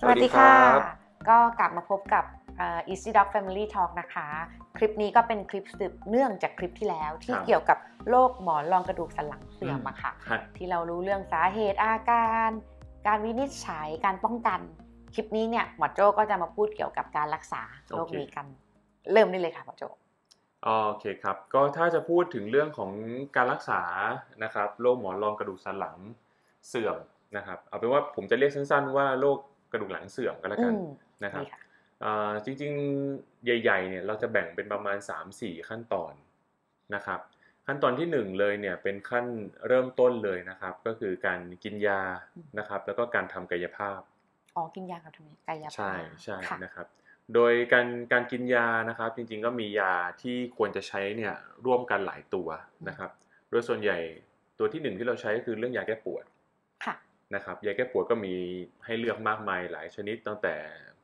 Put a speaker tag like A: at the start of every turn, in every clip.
A: สวัสดีค่ะ
B: สวัสดีครับ
A: ก็กลับมาพบกับเอ่อ Easy Dog Family Talk นะคะ คลิปนี้ก็เป็นคลิปสืบเนื่องจากคลิปที่แล้วที่
B: ครับ
A: เกี่ยวกับโรคหมอนรองกระดูกสันหลังเสื่อมอะค่ะ
B: ฮะ
A: ที่เรารู้เรื่องสาเหตุอาการ การวินิจฉัยการป้องกัน คลิปนี้เนี่ยหมอโจ้ก็จะมาพูดเกี่ยวกับการรักษาโรคนี้กัน เริ่มได้เลยค่ะหมอโจ้
B: โอเคครับ ก็ถ้าจะพูดถึงเรื่องของการรักษานะครับโรคหมอนรองกระดูกสันหลังเสื่อมนะครับเอาเป็นว่าผมจะเรียกสั้นๆว่าโรค กระดูกหลังเสื่อมก็แล้วกัน
A: อืม
B: นะครับ
A: ดีค่ะ
B: อ่าจริงๆใหญ่ๆเนี่ยเราจะแบ่งเป็นประมาณ 3-4 ขั้นตอนนะครับ ขั้นตอนที่หนึ่งเลยเนี่ยเป็นขั้นเริ่มต้นเลยนะครับ ก็คือการกินยานะครับ แล้วก็การทำกายภาพ
A: อ๋อกินยากับทำกายภาพ
B: ใช่ใช่
A: ค่ะ
B: นะครับ โดยการการกินยานะครับ จริงๆก็มียาที่ควรจะใช้เนี่ยร่วมกันหลายตัวนะครับ โดยส่วนใหญ่ตัวที่หนึ่งที่เราใช้ก็คือเรื่องยาแก้ปวด
A: ค่ะ
B: นะครับยาแก้ปวดก็มีให้เลือกมากมายหลายชนิดตั้งแต่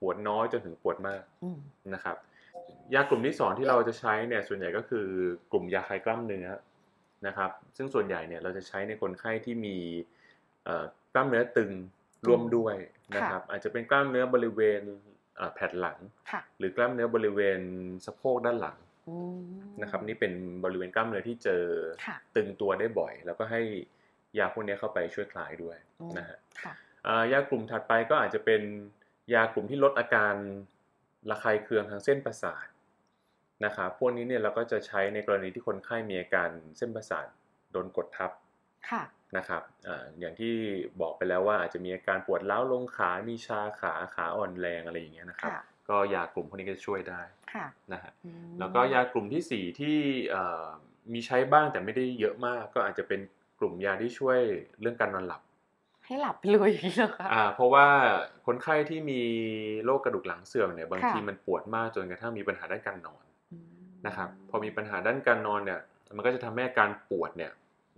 B: ปวดน้อยจนถึงปวดมาก
A: อืม
B: นะครับ ยากลุ่มที่สองที่เราจะใช้เนี่ยส่วนใหญ่ก็คือกลุ่มยาคลายกล้ามเนื้อนะครับ ซึ่งส่วนใหญ่เนี่ยเราจะใช้ในคนไข้ที่มีเอ่อกล้ามเนื้อตึงร่วมด้วยนะครับ อาจจะเป็นกล้ามเนื้อบริเวณเอ่อแผ่นหลัง
A: ค่ะ
B: หรือกล้ามเนื้อบริเวณสะโพกด้านหลัง
A: อืม
B: นะครับ นี่เป็นบริเวณกล้ามเนื้อที่เจอ
A: ค่ะ
B: ตึงตัวได้บ่อย แล้วก็ให้ ยาพวกนี้เข้าไปช่วยคลายด้วย
A: อืม
B: นะฮะ
A: ค่ะ
B: อ่ายากลุ่มถัดไปก็อาจจะเป็นยากลุ่มที่ลดอาการระคายเคืองทางเส้นประสาทนะครับพวกนี้เนี่ยเราก็จะใช้ในกรณีที่คนไข้มีอาการเส้นประสาทโดนกดทับ
A: ค่ะ
B: นะครับอาอย่างที่บอกไปแล้วว่าอาจจะมีอาการปวดร้าวลงขา มีชาขา ขาอ่อนแรงอะไรอย่างเงี้ยนะครับ
A: ค่ะ
B: ก็ยากลุ่มพวกนี้ก็จะช่วยได้
A: ค่ะ
B: นะฮะ
A: อืม
B: แล้วก็ยากลุ่มที่สี่ที่เอ่อมีใช้บ้างแต่ไม่ได้เยอะมาก ก็อาจจะเป็น กลุ่มยาที่ช่วยเรื่องการนอนหลับ
A: ให้หลับไปเลยอย่างนี้เหรอคะ
B: อ่า เพราะว่าคนไข้ที่มีโรคกระดูกหลังเสื่อมเนี่ยบาง
A: ค่ะ
B: ทีมันปวดมากจนกระทั่งมีปัญหาด้านการนอน
A: อืม
B: นะครับพอมีปัญหาด้านการนอนเนี่ยมันก็จะทำให้อาการปวดเนี่ย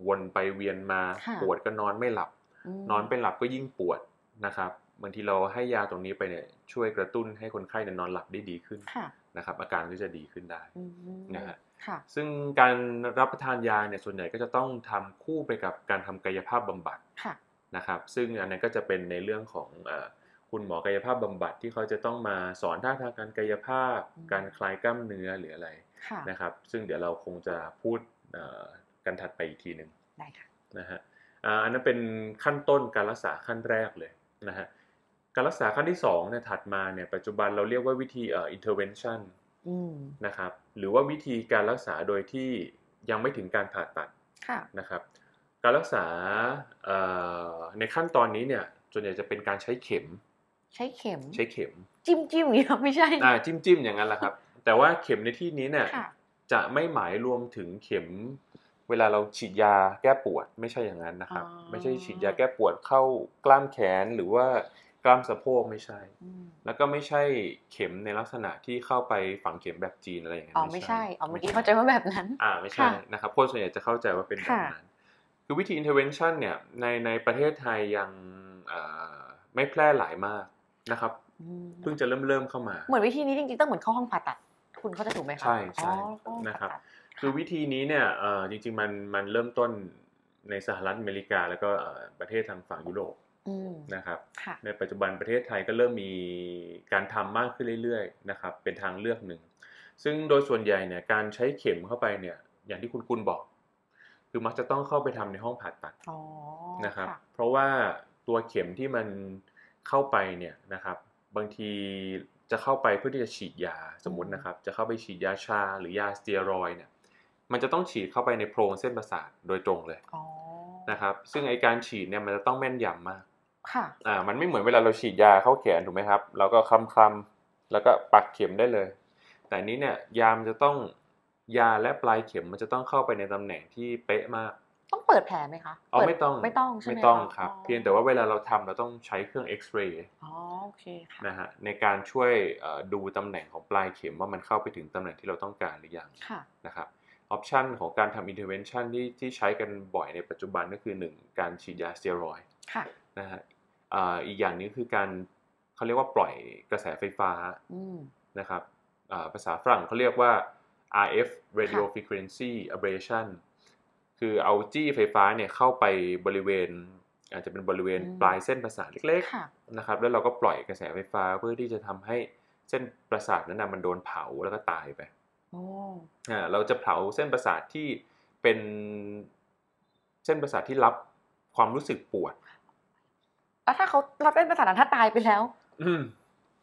B: วนไปเวียนมา
A: ค่ะ
B: ปวดก็นอนไม่หลับ
A: ม
B: นอนไม่หลับก็ยิ่งปวดนะครับบางทีเราให้ยาตรงนี้ไปเนี่ยช่วยกระตุ้นให้คนไข้เนี่ยนอนหลับได้ดีขึ้น
A: ค่ะ
B: นะครับอาการก็จะดีขึ้นได้
A: อืม
B: นะฮะ
A: ค่ะ
B: ซึ่งการรับประทานยาเนี่ยส่วนใหญ่ก็จะต้องทำคู่ไปกับการทำกายภาพบำบัด
A: ค่ะ
B: นะครับ ซึ่งอันนั้นก็จะเป็นในเรื่องของเออคุณหมอกายภาพบำบัดที่เขาจะต้องมาสอนท่าทางการกายภาพ
A: อืม
B: การคลายกล้ามเนื้อหรืออะไร
A: ค่ะ
B: นะครับ ซึ่งเดี๋ยวเราคงจะพูดเอ่อกันถัดไปอีกทีหนึ่ง
A: ได้ค่ะ
B: นะฮะอ่าอันนั้นเป็นขั้นต้นการรักษาขั้นแรกเลยนะฮะการรักษาขั้นที่สองเนี่ยถัดมาเนี่ยปัจจุบันเราเรียกว่าวิธีเอ่อ intervention
A: อืม
B: นะครับ หรือว่าวิธีการรักษาโดยที่ยังไม่ถึงการผ่าตัด
A: ค่ะ
B: นะครับ การรักษาเอ่อในขั้นตอนนี้เนี่ยส่วนใหญ่จะเป็นการใช้เข็ม
A: ใช้เข็ม
B: ใช้เข็ม
A: จิ้มจิ้มอย่างนี้เหรอไม่ใช่
B: อ่าจิ้มจิ้มอย่างนั้นแหละครับ แต่ว่าเข็มในที่นี้เนี่ย
A: ค่ะ
B: จะไม่หมายรวมถึงเข็ม เวลาเราฉีดยาแก้ปวดไม่ใช่อย่างนั้นนะครับ
A: อ๋อ
B: ไม่ใช่ฉีดยาแก้ปวดเข้ากล้ามแขนหรือว่า กล้ามสะโพกไม่ใช่
A: อืม
B: แล้วก็ไม่ใช่เข็มในลักษณะที่เข้าไปฝังเข็มแบบจีนอะไรอย่างนั้น
A: อ๋อไม่ใช่อ๋อเมื่อกี้เข้าใจว่าแบบนั้น
B: อ่าไม่ใช่
A: ค่ะ
B: นะครับคนส่วนใหญ่จะเข้าใจว่าเป็นแบบ
A: ค่ะ
B: นั้น คือวิธี intervention เนี่ยในในประเทศไทยยังเอ่อไม่แพร่หลายมากนะครับ
A: อืม
B: เพิ่งจะเริ่มเริ่มเข้ามา
A: เหมือนวิธีนี้จริงๆต้องเหมือนเข้าห้องผ่าตัด คุณเข้าใจถูกไหมคะ
B: ใช่ใช่
A: อ๋อเข้าห้อง
B: นะครับ
A: ผ่าตัด
B: คือวิธีนี้เนี่ยเอ่อจริง ๆ มันมันเริ่มต้นในสหรัฐอเมริกา แล้วก็เอ่อประเทศทางฝั่งยุโรป
A: อืม
B: นะครับ
A: ค่ะ
B: ในปัจจุบันประเทศไทยก็เริ่มมีการทำมากขึ้นเรื่อยๆนะครับเป็นทางเลือกหนึ่ง ซึ่งโดยส่วนใหญ่เนี่ยการใช้เข็มเข้าไปเนี่ยอย่างที่คุณกุลบอก คือมักจะต้องเข้าไปทำในห้องผ่าตัด
A: อ๋อ
B: นะครับ
A: ค่ะ
B: เพราะว่าตัวเข็มที่มันเข้าไปเนี่ยนะครับ บางทีจะเข้าไปเพื่อที่จะฉีดยาสมมตินะครับ จะเข้าไปฉีดยาชาหรือยาสเตียรอยด์เนี่ยมันจะต้องฉีดเข้าไปในโพรงเส้นประสาทโดยตรงเลย
A: อ๋อ
B: นะครับ ซึ่งไอการฉีดเนี่ยมันจะต้องแม่นยำมาก
A: ค่ะ
B: อ่ามันไม่เหมือนเวลาเราฉีดยาเข้าแขนถูกไหมครับเราก็คลำคลำๆแล้วก็ปักเข็มได้เลย แต่อันนี้เนี่ยยามนจะต้องยาและปลายเข็มมันจะต้องเข้าไปในตำแหน่งที่เป๊ะมาก
A: ต้องเปิดแผลไหมคะ
B: อ๋อ
A: เปิด
B: ไม่ต้อง
A: ไม่ต้องใช่ไหม
B: ไม่ต้องะครับ
A: อ๋อ
B: เพียงแต่ว่าเวลาเราทำเราต้องใช้เครื่องเอ็กซเรย์
A: อ๋อโอเคค่ะ
B: นะฮะในการช่วยเอ่อดูตำแหน่งของปลายเข็มว่ามันเข้าไปถึงตำแหน่งที่เราต้องการหรือยัง
A: ค่ะ
B: นะครับออปชันของการทำ intervention ที่ที่ใช้กันบ่อยในปัจจุบันก็คือ 1 การฉีดยาสเตียรอยด์
A: ค่ะ
B: นะฮะ อ่าอีกอย่างหนึงคือการเขาเรียกว่าปล่อยกระแสไฟฟ้า
A: อืม
B: นะครับอ่าภาษาฝรั่งเขาเรียกว่า RF radio frequency ablation คือเอาจี้ไฟฟ้าเนี่ยเข้าไปบริเวณ อาจจะเป็นบริเวณ
A: อืม
B: ปลายเส้นประสาทเล็ก
A: ค่ะ
B: ๆนะครับ แล้วเราก็ปล่อยกระแสไฟฟ้าเพื่อที่จะทำให้เส้นประสาทนั้นนะมันโดนเผาแล้วก็ตายไป
A: โอ้
B: อ่าเราจะเผาเส้นประสาทที่เป็นเส้นประสาทที่รับความรู้สึกปวด
A: แล้วถ้าเขารับเส้นประสาทนั้นถ้าตายไปแล้ว
B: อืม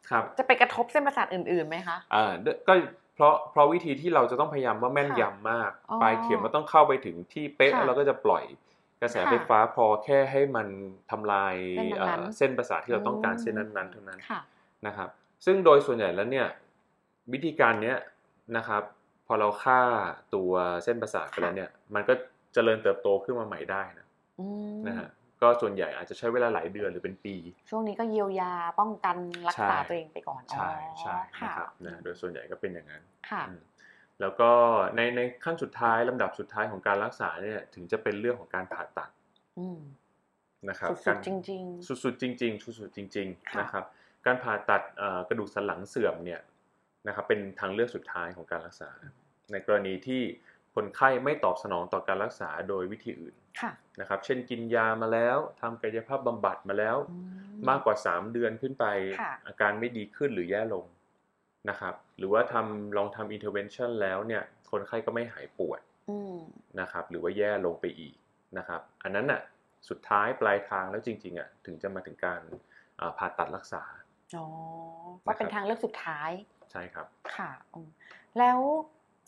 B: ครับ
A: จะไปกระทบเส้นประสาทอื่นๆไหมคะ
B: อ่าด้วยก็เพราะเพราะวิธีที่เราจะต้องพยายามว่าแม่นยำมาก
A: อ๋อ
B: ปลายเข็มมันต้องเข้าไปถึงที่เป๊ะ
A: ค่ะ
B: แล้วเราก็จะปล่อยกระแส
A: ค่ะ
B: ไฟฟ้าพอแค่ให้มันทำลาย
A: เส้นนั้นๆ
B: เอ่อเส้นประสาทที่เราต้องการ
A: อืม
B: เส้นนั้นๆเท่านั้น
A: ค่ะ
B: นะครับ ซึ่งโดยส่วนใหญ่แล้วเนี่ยวิธีการเนี้ยนะครับ พอเราฆ่าตัวเส้นประสาทไปแล้วเนี่ย มันก็เจริญเติบโตขึ้นมาใหม่ได้นะ
A: อืม
B: นะฮะ ก็ส่วนใหญ่อาจจะใช้เวลาหลายเดือนหรือเป็นปี
A: ช่วงนี้ก็เยียวยาป้องกันรักษา
B: ใช่
A: ตัวเองไปก่อน
B: ใช่ใช่
A: อ๋อ
B: นะ
A: ค่ะ
B: ครับนะโดยส่วนใหญ่ก็เป็นอย่างนั้น
A: ค่ะ
B: อืมแล้วก็ในในขั้นสุดท้ายลำดับสุดท้ายของการรักษาเนี่ยถึงจะเป็นเรื่องของการผ่าตัด
A: อืม
B: นะครับ
A: สุ
B: กา
A: ด
B: ร
A: ๆจริง
B: สุดๆจริงๆสุดๆจริง
A: ค่ะ
B: ๆนะครับ การผ่าตัดเอ่อกระดูกสันหลังเสื่อมเนี่ยนะครับเป็นทางเลือกสุดท้ายของการรักษา ในกรณีที่ คนไข้ไม่ตอบสนองต่อการรักษาโดยวิธีอื่น
A: ๆค่ะ
B: นะครับ เช่นกินยามาแล้วทำกายภาพบำบัดมาแล้ว
A: อื
B: มากกว่า 3 เดือนขึ้นไป
A: ค่ะ
B: อาการไม่ดีขึ้นหรือแย่ลงนะครับ หรือว่าทำลองทำ intervention แล้วเนี่ย คนไข้ก็ไม่หายปวด
A: อืม
B: นะครับ หรือว่าแย่ลงไปอีกนะครับ อันนั้นน่ะสุดท้ายปลายทางแล้วจริงๆอะถึงจะมาถึงการอ่าผ่าตัดรักษา
A: อ๋อว่าเป็น
B: นะครับ
A: ทางเลือกสุดท้าย
B: ใช่ครับ
A: ค่ะอืมแล้ว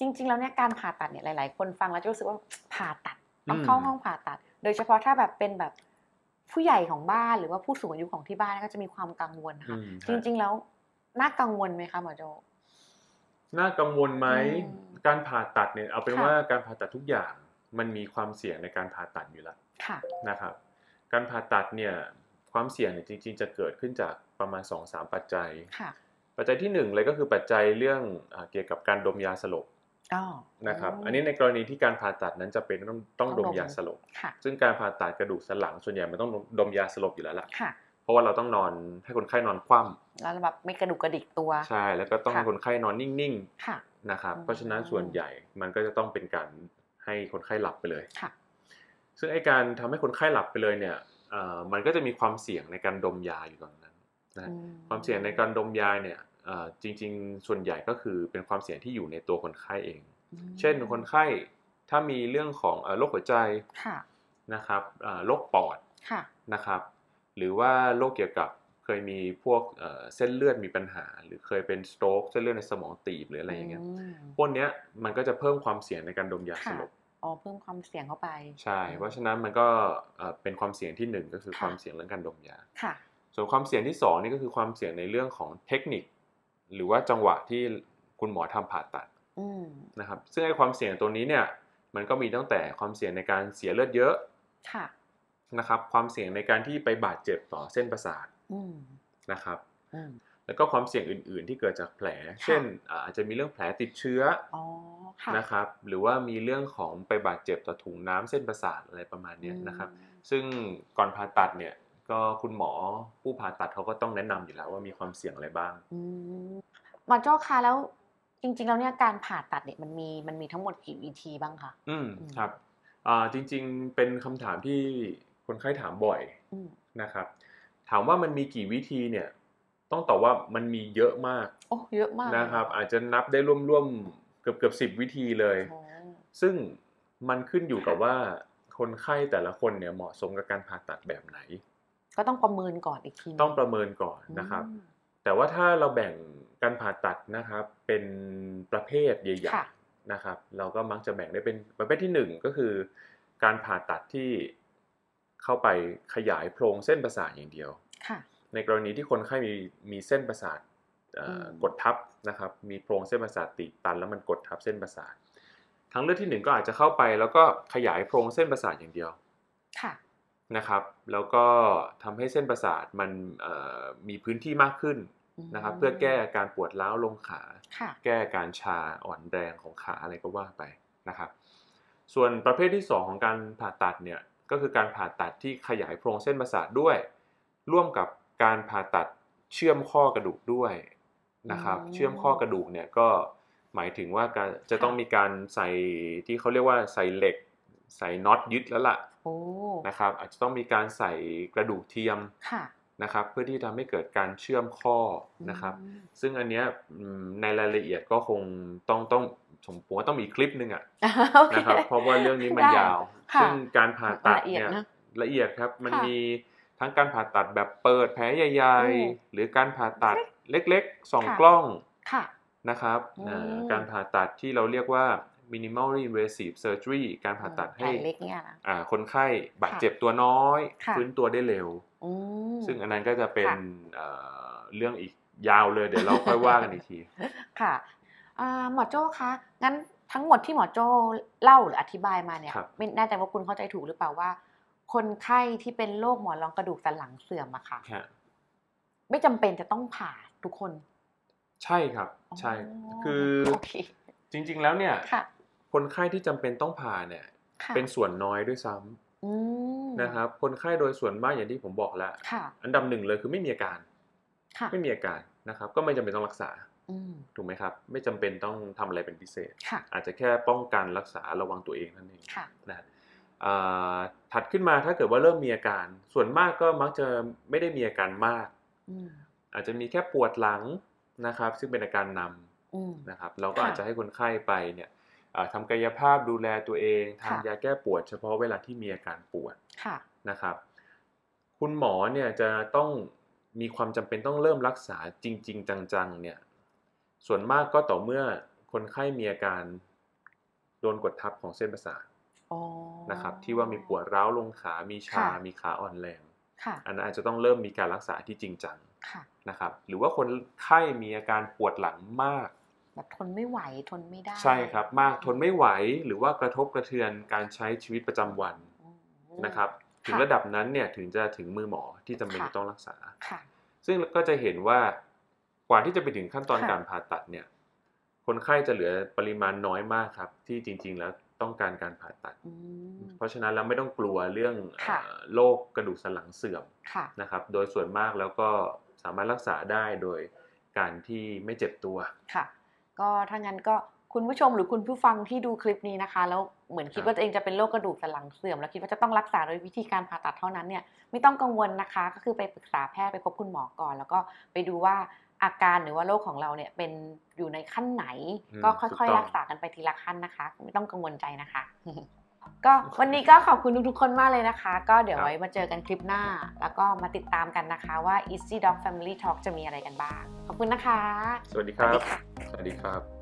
A: จริง ๆ แล้วเนี่ยการผ่าตัดเนี่ยหลาย ๆ คนฟังแล้วจะรู้สึกว่าผ่าตัดต้องเข้า
B: อืม
A: ห้องผ่าตัด โดยเฉพาะถ้าแบบเป็นแบบผู้ใหญ่ของบ้านหรือว่าผู้สูงอายุของที่บ้านก็จะมีความกังวลนะคะ
B: อืม
A: จริง ๆ แล้วน่ากังวลไหมคะหมอโจ
B: น่ากังวลไหม
A: อืม
B: การผ่าตัดเนี่ยเอาเป็น
A: ค่ะ
B: ว่าการผ่าตัดทุกอย่างมันมีความเสี่ยงในการผ่าตัดอยู่แล้ว
A: ค่ะ
B: นะครับ การผ่าตัดเนี่ยความเสี่ยงเนี่ยจริง ๆ จะเกิดขึ้นจากประมาณ2-3ปัจจัย
A: ค่ะ
B: ปัจจัยที่หนึ่งเลยก็คือปัจจัยเรื่องอาเกี่ยวกับการดมยาสลบ
A: อ๋อ
B: นะครับ
A: ม
B: อันนี้ในกรณีที่การผ่าตัดนั้นจะเป็นต้องต้อง
A: ต้อง
B: ด
A: ด
B: ม
A: ม
B: ยาสลบ
A: ค่ะ
B: ซึ่งการผ่าตัดกระดูกสันหลังส่วนใหญ่มันต้องดมยาสลบอยู่แล้วล่ะ
A: ค่ะ
B: เพราะว่าเราต้องนอนให้คนไข้นอนคว่
A: แล้วแบบไม่กระดุกกระดิกตัวำ
B: ใช่ แล้วก็ต้อง
A: ค่ะ
B: ให้คนไข้นอนนิ่ง
A: ค่ะ
B: ๆนะครับ
A: อืม
B: เพราะฉะนั้นส่วนใหญ่มันก็จะต้องเป็นการให้คนไข้หลับไปเลย
A: ค่ะ
B: ซึ่งไอการทำให้คนไข้หลับไปเลยเนี่ยเอ่อมันก็จะมีความเสี่ยงในการดมยาอยู่ตอนนั้นนะ
A: อื
B: ความเสี่ยงในการดมยาเนี่ยเอ่อ จริง ๆ ส่วนใหญ่ก็คือเป็นความเสี่ยงที่อยู่ในตัวคนไข้เอง
A: อืม
B: เช่นคนไข้ถ้ามีเรื่องของเอ่อโรคหัวใจ
A: ค่ะ
B: นะครับเอ่อโรคปอด
A: ค่ะ
B: นะครับ หรือว่าโรคเกี่ยวกับเคยมีพวกเอ่อเส้นเลือดมีปัญหา หรือเคยเป็นสโตรกเส้นเลือดในสมองตีบหรืออะไรอย่างเงี้ย
A: ม
B: พวกเนี้ยมันก็จะเพิ่มความเสี่ยงในการดมยาส
A: ค่ะ
B: ลบ
A: อ๋อเพิ่มความเสี่ยงเข้าไป
B: ใช่ เพราะฉะนั้นมันก็เอ่อเป็นความเสี่ยงที่หนึ่งก็คือ
A: ค่ะ
B: ความเสี่ยงเรื่องการดมยา
A: ค่ะ
B: ส่วนความเสี่ยงที่สองนี่ก็คือความเสี่ยงในเรื่องของเทคนิค หรือว่าจังหวะที่คุณหมอทำผ่าตัด
A: อืม
B: นะครับ ซึ่งไอ้ความเสี่ยงตัวนี้เนี่ย มันก็มีตั้งแต่ความเสี่ยงในการเสียเลือดเยอะ
A: ค่ะ
B: นะครับ ความเสี่ยงในการที่ไปบาดเจ็บต่อเส้นประสาท
A: อืม
B: นะครับ
A: อืม
B: แล้วก็ความเสี่ยงอื่น ๆ ที่เกิดจากแผล เช่นอ่าอาจจะมีเรื่องแผลติดเชื้อ
A: อ๋อค่ะ
B: นะครับ หรือว่ามีเรื่องของไปบาดเจ็บต่อถุงน้ำเส้นประสาทอะไรประมาณเนี้ยนะครับ
A: อืม
B: ซึ่งก่อนผ่าตัดเนี่ย ก็คุณหมอผู้ผ่าตัดเขาก็ต้องแนะนำอยู่แล้วว่ามีความเสี่ยงอะไรบ้าง
A: อืมหมอโจ้คะแล้วจริงๆแล้วเนี่ยการผ่าตัดเนี่ยมันมีมันมีทั้งหมดกี่วิธีบ้างคะ
B: อืม
A: อืม
B: ครับอ่าจริง ๆ เป็นคำถามที่คนไข้ถามบ่อย
A: อืม
B: นะครับ ถามว่ามันมีกี่วิธีเนี่ย ต้องตอบว่ามันมีเยอะมาก
A: โอ้เยอะมากเลย
B: นะครับ
A: เห
B: อาจจะนับได้ร่วมๆเกือบเกือบสิบวิธีเลย
A: โอ้
B: ซึ่งมันขึ้นอยู่กับว่าคนไข้แต่ละคนเนี่ยเหมาะสมกับการผ่าตัดแบบไหน
A: ก็ต้องประเมินก่อนอีกทีหนึ่
B: ต้องประเมินก่อนนะครับ
A: อืม
B: แต่ว่าถ้าเราแบ่งการผ่าตัดนะครับเป็นประเภทใหญ่
A: ค่ะ
B: ๆนะครับ เราก็มักจะแบ่งได้เป็นประเภทที่หนึ่งก็คือ การผ่าตัดที่เข้าไปขยายโพรงเส้นประสาทอย่างเดียว
A: ค่ะ
B: ในกรณีที่คนไข้มีมีเส้นประสาทเอ่ออ
A: ม
B: กดทับนะครับ มีโพรงเส้นประสาทตีบตัน แล้วมันกดทับเส้นประสาททางเลือกที่หนึ่งก็อาจจะเข้าไปแล้วก็ขยายโพรงเส้นประสาทอย่างเดียว
A: ค่ะ
B: นะครับ แล้วก็ทำให้เส้นประสาทมันเอ่อมีพื้นที่มากขึ้นนะครับ
A: ม
B: เพื่อแก้อาการปวดร้าวลงขา
A: ค่ะ
B: แก้อาการชาอ่อนแรงของขาอะไรก็ว่าไปนะครับ ส่วนประเภทที่ 2 ของการผ่าตัดเนี่ยก็คือการผ่าตัดที่ขยายโพรงเส้นประสาทด้วย ร่วมกับการผ่าตัดเชื่อมข้อกระดูกด้วยนะครับ
A: อืม
B: เชื่อมข้อกระดูกเนี่ยก็หมายถึงว่าการจะต้องมีการใส่ที่เขาเรียกว่าใส่เหล็ก ใส่น็อตยึดแล้วล่ะ
A: โอ้
B: นะครับอาจจะต้องมีการใส่กระดูกเทียม
A: ค่ะ
B: นะครับเพื่อที่ทำให้เกิดการเชื่อมข้อนะครับ
A: อืม
B: ซึ่งอันเนี้ยอืมในรายละเอียดก็คงต้องต้องผมผมว่าต้องมีคลิปหนึ่งอะ
A: โอเค
B: นะครับเพราะว่าเรื่องนี้มัน
A: ได้
B: ยาว
A: ค่ะ
B: ซึ่งการผ่าตัด
A: ละเอียด
B: เนี่ย
A: นะ
B: ละเอียดครับมัน
A: ค่ะ
B: มีทั้งการผ่าตัดแบบเปิดแผลใหญ่
A: อืม
B: ๆหรือการผ่าตัดเล็กๆส่อง
A: ค่ะ
B: กล้อง
A: ค่ะ
B: นะครับ
A: อืม
B: อ่าการผ่าตัดที่เราเรียกว่า minimally invasive surgery การผ่าตัด
A: แผ
B: ให้
A: ลเล็กเนี่ยนะ
B: อ่าคนไข้บาดเจ็บตัวน้อย
A: ค่ะ
B: ฟื้นตัวได้เร็ว
A: อืม
B: ซึ่งอันนั้นก็จะเป็น
A: ค่ะ
B: เอ่อเรื่องอีกยาวเลยเดี๋ยวเราค่อยว่ากันอีกที
A: ค่ะอ่าหมอโจ้คะงั้นทั้งหมดที่หมอโจ้เล่าหรืออธิบายมาเนี่ย
B: ครับ
A: ไม่แน่ใจว่าคุณเข้าใจถูกหรือเปล่าว่า คนไข้ที่เป็นโรคหมอนรองกระดูกสันหลังเสื่อมอะค่ะ
B: ฮะ
A: ไม่จำเป็นจะต้องผ่าทุกคน
B: ใช่ครับ ใช่คือ
A: โอเค
B: จริง ๆ แล้วเนี่ย
A: ค่ะ
B: คนไข้ที่จำเป็นต้องผ่าเนี่ย
A: ค่ะ
B: เป็นส่วนน้อยด้วยซ้ำ
A: อืม
B: นะครับ คนไข้โดยส่วนมากอย่างที่ผมบอกแล้ว
A: ค่ะ
B: อันดับหนึ่งเลยคือไม่มีอาการ
A: ค่ะ
B: ไม่มีอาการนะครับ ก็ไม่จำเป็นต้องรักษา
A: อืม
B: ถูกไหมครับ ไม่จำเป็นต้องทำอะไรเป็นพิเศษ
A: ค่ะ
B: อาจจะแค่ป้องกันรักษาระวังตัวเองนั่นเอง
A: ค่ะ
B: นะฮะอ่าถัดขึ้นมาถ้าเกิดว่าเริ่มมีอาการ ส่วนมากก็มักจะไม่ได้มีอาการมาก
A: อืม
B: อาจจะมีแค่ปวดหลังนะครับ ซึ่งเป็นอาการนำ
A: อืม
B: นะครับ เราก็
A: ค่ะ
B: อาจจะให้คนไข้ไปเนี่ยอ่า ทำกายภาพดูแลตัวเองทาน
A: ค่ะ
B: ยาแก้ปวด เฉพาะเวลาที่มีอาการปวด
A: ค่ะ
B: นะครับ คุณหมอเนี่ยจะต้องมีความจำเป็นต้องเริ่มรักษาจริง ๆ จังๆเนี่ยส่วนมากก็ต่อเมื่อคนไข้มีอาการโดนกดทับของเส้นประสาท
A: อ๋อ
B: นะครับที่ว่ามีปวดร้าวลงขา มีชา
A: ค่ะ
B: มีขาอ่อนแรง
A: ค่ะ
B: อันนั้นอาจจะต้องเริ่มมีการรักษาที่จริงจัง
A: ค่ะ
B: นะครับ หรือว่าคนไข้มีอาการปวดหลังมาก
A: แบบทนไม่ไหวทนไม่ได้
B: ใช่ครับ มากทนไม่ไหวหรือว่ากระทบกระเทือนการใช้ชีวิตประจำวัน
A: อืม
B: นะครับ ถึง
A: ค่ะ
B: ระดับนั้นเนี่ยถึงจะถึงมือหมอที่จำเป็น
A: ค่ะ
B: จะต้องรักษา
A: ค่ะ
B: ซึ่งก็จะเห็นว่ากว่าที่จะไปถึงขั้นตอน
A: ค่ะ
B: การผ่าตัดเนี่ย คนไข้จะเหลือปริมาณน้อยมากครับ ที่จริง ๆ แล้วต้องการการผ่าตัด
A: อืม
B: เพราะฉะนั้นแล้วไม่ต้องกลัวเรื่อง
A: ค่ะ
B: เอ่อโรคกระดูกสันหลังเสื่อม
A: ค่ะ
B: นะครับ โดยส่วนมากแล้วก็สามารถรักษาได้โดยการที่ไม่เจ็บตัว
A: ค่ะ ก็ถ้างั้นก็คุณผู้ชมหรือคุณผู้ฟังที่ดูคลิปนี้นะคะ แล้วเหมือนคิด
B: ครับ
A: ว่าตัวเองจะเป็นโรคกระดูกสันหลังเสื่อม แล้วคิดว่าจะต้องรักษาโดยวิธีการผ่าตัดเท่านั้นเนี่ยไม่ต้องกังวลนะคะ ก็คือไปปรึกษาแพทย์ไปพบคุณหมอก่อน แล้วก็ไปดูว่าอาการหรือว่าโรคของเราเนี่ยเป็นอยู่ในขั้นไหน
B: อืม
A: ก็
B: ถูก
A: ค่อย
B: ต้อง
A: ๆรักษากันไปทีละขั้นนะคะ ไม่ต้องกังวลใจนะคะ ก็วันนี้ก็ขอบคุณทุกๆคนมากเลยนะคะ ก็เดี๋ยว
B: ครับ
A: ไว้มาเจอกันคลิปหน้า แล้วก็มาติดตามกันนะคะว่า Easy Dog Family Talk จะมีอะไรกันบ้าง ขอบคุณนะคะ
B: สวัสดีครับ
A: สวัสดีค่ะ
B: สวัสดีครับ